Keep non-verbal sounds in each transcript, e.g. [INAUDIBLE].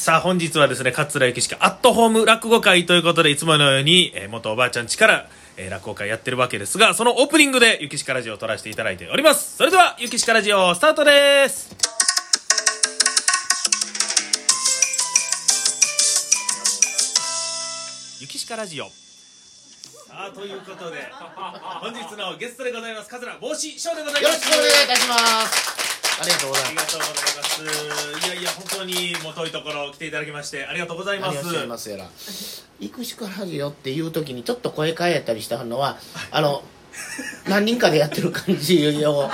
さあ本日はですね桂ゆきしかアットホーム落語会ということでいつものように、えー元おばあちゃん家から、えー落語会やってるわけですがそのオープニングでゆきしかラジオを撮らせていただいております。それではゆきしかラジオスタートです。ゆきしかラジオ。さあということで本日のゲストでございます桂帽子師匠でございます。よろしくお願いいたします。ありがとうございます。います。いやいや、本当にもう遠いところ来ていただきまして、ありがとうございます。ありがとうございますやら。行くしかラジオっていう時にちょっと声変えたりしたのは、あの、何人かでやってる感じを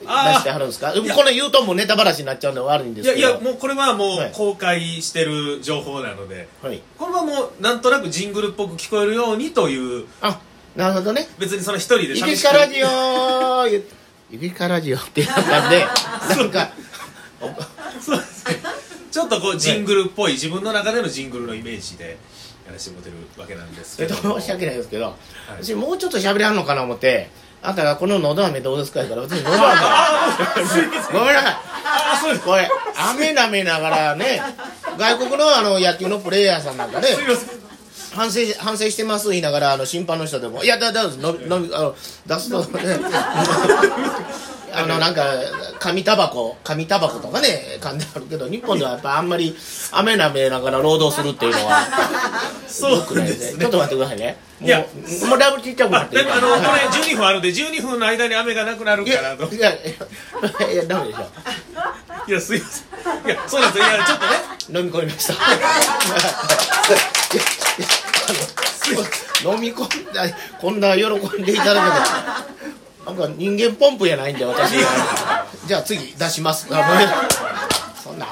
出してはるんですか？この言うともうネタばらしになっちゃうんで悪いんですけど。いやいや、もうこれはもはいう公開してる情報なので、はい。これはもうなんとなくジングルっぽく聞こえるようにという、あ、なるほどね。別にその一人で行寂しくくしかラジオ言って行くしかラジオってやったんで、なんか、そうですね。ちょっとこうジングルっぽい、自分の中でのジングルのイメージでやらせてもらってるわけなんですけえっとども。申し訳ないですけど、い私もうちょっと喋らんのかな思って、あんたがこののど飴どうですか言うから、別にのど飴。[LAUGHS] ごめんなさい。あ、そうです。これ、飴舐めながらね、外国のあの野球のプレーヤーさんなんかね、すいません。反省し反省してます言いながら、あの審判の人でも、いや、だ、だ、ののあの出すと、ね、[LAUGHS] あの、なんか、紙タバコ、紙タバコとかね、噛んであるけど、日本ではやっぱあんまり、飴舐めながら労働するっていうのは、そう良くないでねですすね。ちょっと待ってくださいね。もいやう、もうだいぶちっちゃくなあ、ってでもあの、これはい12分あるんで、12分の間に雨がなくなるかなと。いや、いや、いや、ダメでしょ。いや、すいません。いや、そうなんですよ。いや、ちょっとね。飲み込みました。[LAUGHS] [LAUGHS] あの飲み込んだこんな喜んでいただけて [LAUGHS] なんか人間ポンプやないんで私はじゃあ次出します。そんな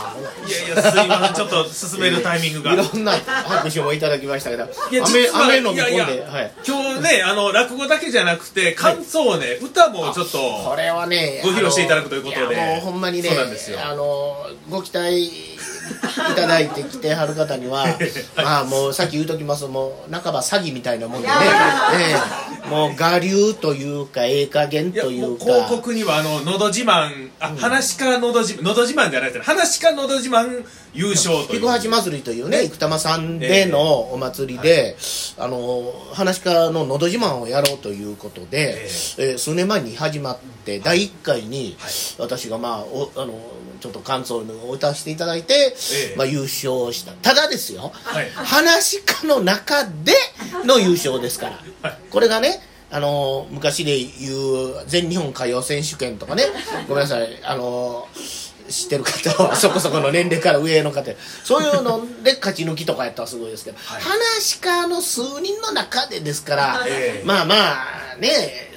いやいや、すいません。ちょっと進めるタイミングが。いろんな拍手もいただきましたけどいや飴実は飴飲み込んで今日ね、あの、落語だけじゃなくて、感想をね、歌もちょっと、これはねご披露していただくということで。うほんまにねそうなんですよ。あのご期待いただいてきてはる方には [LAUGHS] まあもうさっき言うときますもう半ば詐欺みたいなもんでね、ええ。もう我流というかええ加減というか。広告には、あの、のど自慢、あ、話かのど自慢、のど自慢じゃないですね。話かのど自慢優勝という。菊八祭りというね生玉さんでのお祭りで、あの話し家の「のど自慢」をやろうということで、ええ。ー数年前に始まって第1回にはい。私がまあおあのちょっと感想を歌わせていただいて、ええ。まあ、優勝した。ただですよ、はい。話し家の中での優勝ですから、はい。これがねあの昔で言う全日本歌謡選手権とかね。ごめんなさい。あの知ってる方は [LAUGHS] そこそこの年齢から上の方。そういうので勝ち抜きとかやったらすごいですけど、はい。話し家の数人の中でですから、ええ。まあまあね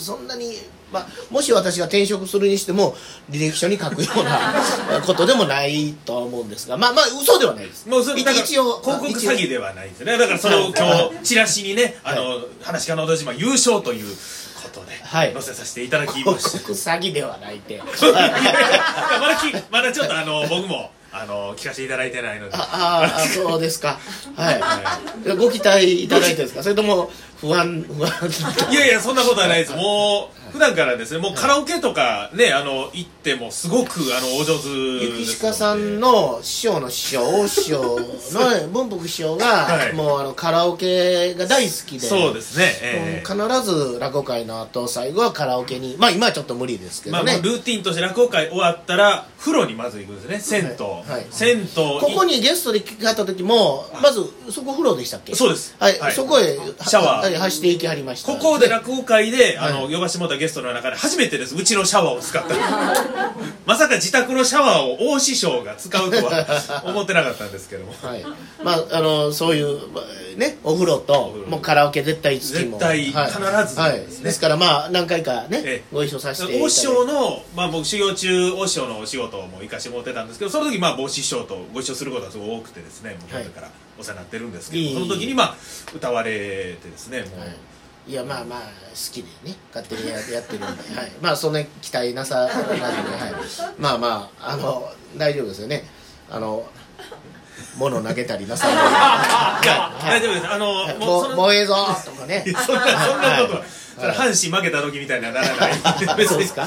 そんなに、まあ、もし私が転職するにしても履歴書に書くような [LAUGHS] ことでもないとは思うんですがまあまあ嘘ではないです。もうそ一応広告詐欺ではないんですよね。だからそれを今日、チラシにね、あの、話かのど自慢優勝ということで、はい。載せさせていただきま広した。告詐欺ではないって。[LAUGHS] まだき、まだちょっとあの、僕も、あの、聞かせていただいてないので。あああそうですか。はい、ご期待いただいてですか？それとも不安不安。いやいや、そんなことはないです。もう、[LAUGHS] 普段からですね、もうカラオケとかね、あの、行ってもすごく、あの、お上手ゆきしかさんの師匠の師匠大師匠の [LAUGHS] ね文福師匠が、はい。もうあのカラオケが大好きでそうですね。ええ。うん必ず落語会の後最後はカラオケにまあ今はちょっと無理ですけまあ、どね、ルーティンとして落語会終わったら、風呂にまず行くんですね、銭湯。銭湯ここにゲストで聞かれた時もまずそこ風呂でしたっけ？そうです。はい、はい。そこへシャワー。はい走っていきはりました。ここで落語会で、あの、はい。呼ばしてもらったゲストの中で初めてです。うちのシャワーを使った。まさか自宅のシャワーを大師匠が使うとは。思ってなかったんですけども。はい、まああのそういうまあねお風呂ともうカラオケ絶対つきも。絶対はい。必ずはい。ですからまあ何回かね、ええ。ご一緒させて大師匠の、まあ僕修行中、大師匠のお仕事も行かしてもらってたんですけど、その時まあ帽子師匠とご一緒することがすごい多くてですね、もうはいそれからお世話になってるんですけど、その時にまあ歌われてですね、もう、はいいやまあまあ好きでね勝手にややってるんで、はい、まあそんな期待なさらずに、はい、まあまああの大丈夫ですよね。あの物投げたりなさらな [LAUGHS] い。大丈夫です。あの、はい。もうももうええぞとかね。[LAUGHS] そんな、そんなことは、はい阪神負けた時みたいにはならない。[LAUGHS] そうですか？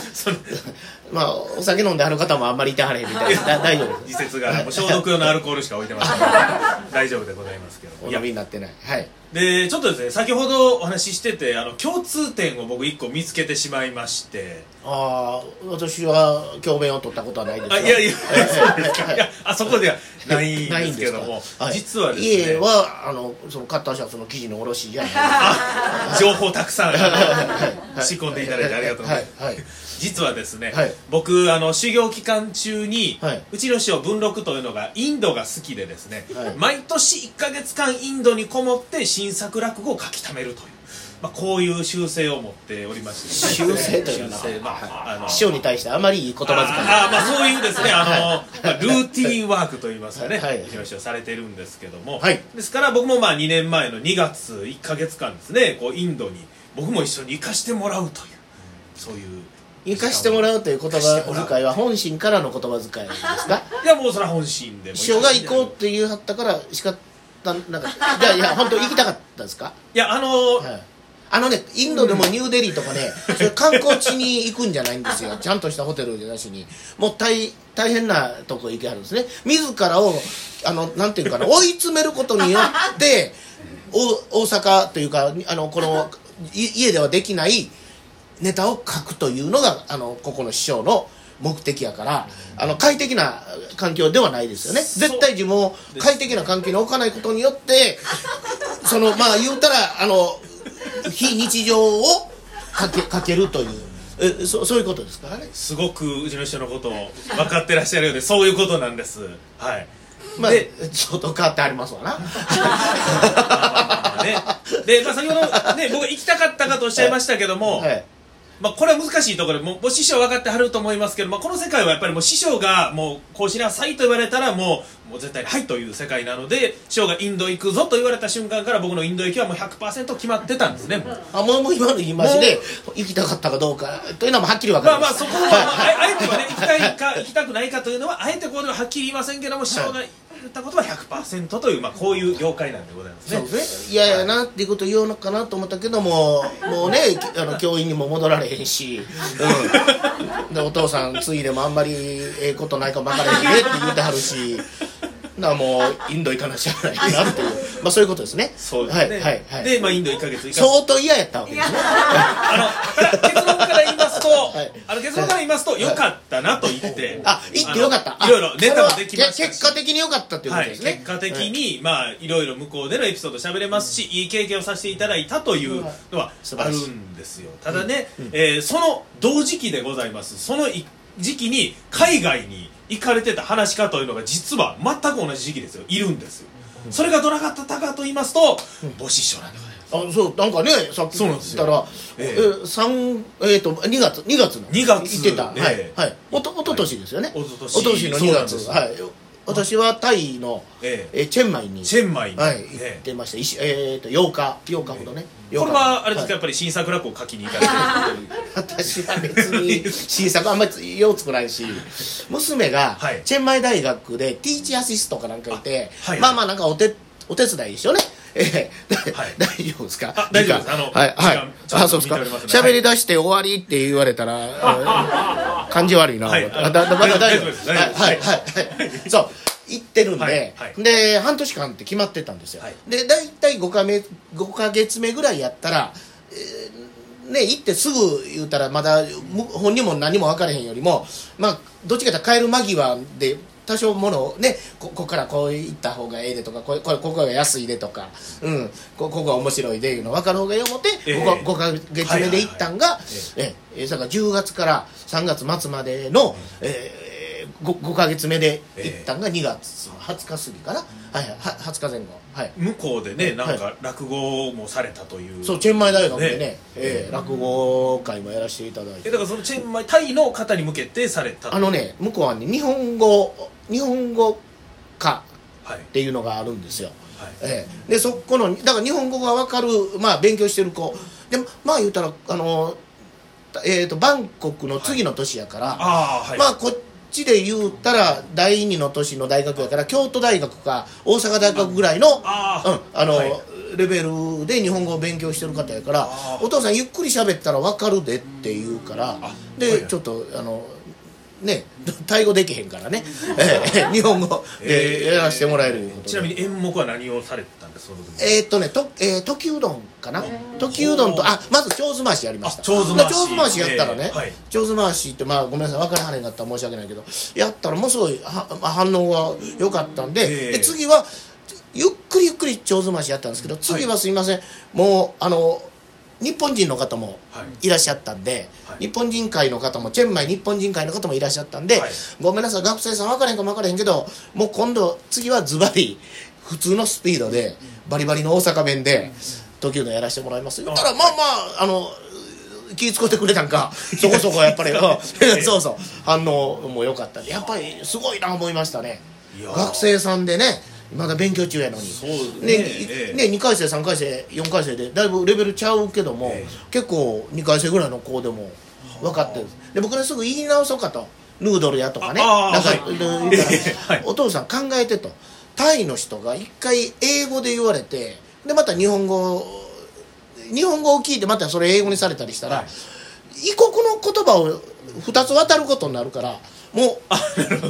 まあお酒飲んではる方もあんまりいてはれへんみたいな。だ [LAUGHS] 大丈夫自節がもう消毒用のアルコールしか置いてません [LAUGHS] 大丈夫でございますけど。おいや飲みになってない。はい。でちょっとですね先ほどお話ししててあの共通点を僕一個見つけてしまいまして。ああ私は教鞭を取ったことはないですあいやいやえそうですか。いやあそこではないんないんですけども。はい。実はですね。家はあのそのカッターシャツの生地の卸じゃない情報たくさん [LAUGHS] 仕込んでいただいてありがとうございます。実はですね、はい。僕あの修行期間中に、はい。うちの師匠文禄というのがインドが好きでですね、はい。毎年1か月間インドにこもって新作落語を書き溜めるという、まあ、こういう習性を持っておりまして。習性というのはまああの師匠に対してあまりいい言葉遣い。ああまあそういうですねあの、はい。まあ、ルーティンワークといいますかね、はい。うちの師匠されてるんですけども、はい。ですから僕もまあ2年前の2月1か月間ですねこうインドに僕も一緒に行かしてもらうというそういう生かしてもらうという言葉遣いは本心からの言葉遣いですか？[LAUGHS] いやもうそれは本心でも師匠が行こうって言うはったからしかたなんかいやいや本当行きたかったですか？いやあのはい。あのね、インドでもニューデリーとかね、そういう観光地に行くんじゃないんですよ。[LAUGHS] ちゃんとしたホテルじゃなしに。もう大大変なとこ行けはるんですね。自らを、あの、なんていうかな、追い詰めることによって、お大阪というか、あの、この、い家ではできないネタを書くというのが、あの、ここの師匠の目的やから、あの、快適な環境ではないですよね。絶対自分を快適な環境に置かないことによって、[LAUGHS] そのまあ言うたらあの非日常をかけかけるという。えそそういうことですか？らねすごくうちの師匠のことを分かってらっしゃるようでそういうことなんです。はい。まあでちょっと変わってありますわな。[LAUGHS] [LAUGHS] まあね。で、まあ、先ほどね僕行きたかったかとおっしゃいましたけども、はい。まあ、これは難しいところ。でもう師匠分かってはると思いますけど、まあ、この世界はやっぱりもう師匠がもうこうしなさいと言われたらもうもう絶対にはいという世界なので師匠がインド行くぞと言われた瞬間から僕のインド行きはもう100%決まってたんですね。もうあもうもう今の言い回しで行きたかったかどうかというのははっきり分かまありますまあそこは、まあ、ああえてはね行きたいか行きたくないかというのはあえてここでははっきり言いませんけども師匠が言ったことは100%という、まあ、ここういう業界なんでございますね。そうですね。嫌やなっていうこと言おうのかなと思ったけどももうねあの教員にも戻られへんし、うん、でお父さんついでもあんまりええことないかも分からへんねって言うてはるし。だからもうインド行かなきゃないなっていう。[LAUGHS] まあそういうことですね。そうですね、はいはいはい。で、まあ、インド1か月相当嫌やったわけですね。あの結論からあの結論から言いますと、良かったなと言って、あ行ってよかった。あのいろいろネタもできましたし。結果的によかったっていうこはい、とですね、結果的に、まあいろいろ向こうでのエピソード喋れますし、いい経験をさせていただいたというのはある素晴らしいんですよ。ただね、えーその同時期でございます。そのい時期に海外に行かれてた話し家というのが実は全く同じ時期ですよ。いるんですよ。それがどなかったかと言いますと母子師匠なん。でございますあそうなんかねさっき言ったらええ。え三えっ、と2月2月の。2月行ってた、ねはいはい。おとおととしですよね、おととし。おととしの2月。はい。私はタイの、ええ。えチェンマイに。チェンマイに、はい、行え。ってました、いしえー、と8日8日ほどね、8日。これはあれですか、い。やっぱり新作落語を書きに行かれて [LAUGHS] 私は別に新作あんまりよう作らないし娘がはい。チェンマイ大学でティーチアシストかなんかいて、あはい。まあまあなんかお手お手伝いですよねええ。だはい大丈夫ですか？あ大丈夫です。あのはいはい。あそうですか。見ておりますね喋り出して終わりって言われたら、あ感じ悪いな、はい。あだだまだ大丈夫。です。はいはいはい。はい。そう。行ってるんで、はいはい。で半年間って決まってたんですよ、はい。で大体5か目5ヶ月目ぐらいやったら、えーね行ってすぐ言うたらまだむ本人も何も分からへんよりもまあどっちかというと帰る間際で多少ものをねこここからこう行った方がええでとかここここが安いでとか、うん、こここが面白いでいうの分かる方がええ思って、ええ。5, か月目で行ったんが、ええ。だから10月から3月末までの、えー 5, 5ヶ月目で行ったんが2月の20日過ぎかな、はいはいは20日前後。はい。向こうでねなんか落語もされたという。そうチェンマイ大学でね。ね。ええ落語会もやらせていただいて。えだからそのチェンマイタイの方に向けてされた。あのね向こうはね日本語日本語科はい。っていうのがあるんですよ、はい。ええ。でそこのだから日本語が分かる、まあ、勉強してる子。でもまあ言うたらあの、えー、とバンコクの次の年やから、ああはい。まあこっちで言うたら第二の年の大学やから京都大学か大阪大学ぐらいのあうん、あの、はい。レベルで日本語を勉強してる方やからお父さんゆっくり喋ったら分かるでって言うからあで、はいはい。ちょっとあのねタイ語できへんからね、え [LAUGHS] え日本語でやらせてもらえる。いうことでちなみに演目は何をされえーっとねと、えー、時うどんかな？時うどんとあまず蝶々回しやりました。あ蝶々回し。蝶々回しやったらね、えーはい。蝶々回しってまあごめんなさい分からはねんかったら申し訳ないけどやったらものすごいは反応が良かったんで,、えー。で次はゆっくりゆっくり蝶々回しやったんですけど次はすいません、もうあの日本人の方もはい。いらっしゃったんで、はい。日本人会の方もチェンマイ日本人会の方もいらっしゃったんで、はい。ごめんなさい学生さん分からへんかも分からへんけどもう今度次はズバリ普通のスピードでバリバリの大阪弁で時うどんやらせてもらいます。言ったらまあまああの気ぃ使ってくれたんか。[LAUGHS] そこそこやっぱり。[LAUGHS] うん。[LAUGHS] そうそう。反応も良かった。やっぱりすごいな思いましたね。学生さんでねまだ勉強中やのに。ね。ねええ。ね2回生3回生4回生でだいぶレベルちゃうけども、ええ。結構2回生ぐらいの子でも分かってる。で僕ねすぐ言い直そうかと。ヌードルやとかね。なんか、はい。お父さん考えてとタイの人が一回英語で言われてでまた日本語日本語を聞いてまたそれ英語にされたりしたら、はい。異国の言葉を2つ渡ることになるからもう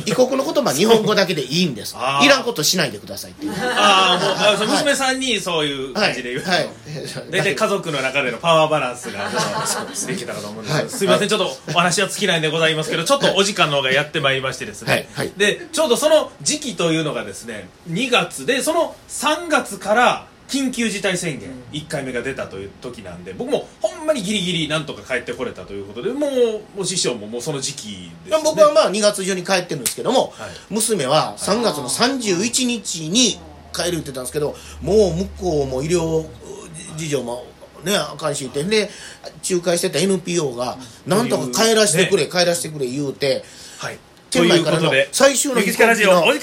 異国の言葉は日本語だけでいいんです。いらんことしないでくださいっていう。ああ娘さんにそういうはい感じで言う、はい。大体家族の中でのパワーバランスができたかと思うんですけすいませんちょっとお話は尽きないんでございますけどちょっとお時間の方がやってまいりましてですね、でちょうどその時期というのがですね2月でその3月から緊急事態宣言1回目が出たという時なんで僕もほんまにギリギリなんとか帰ってこれたということでもうもう師匠ももうその時期です、ね、僕はまあ2月中に帰ってるんですけども、はい。娘は3月の31日に帰るって言ってたんですけどもう向こうも医療事情もねあかんしってで仲介してた NPO がなんとか帰らせてくれ、帰らせてくれ言うてはい。チェンマイからの最終のゆきつかラジオお時間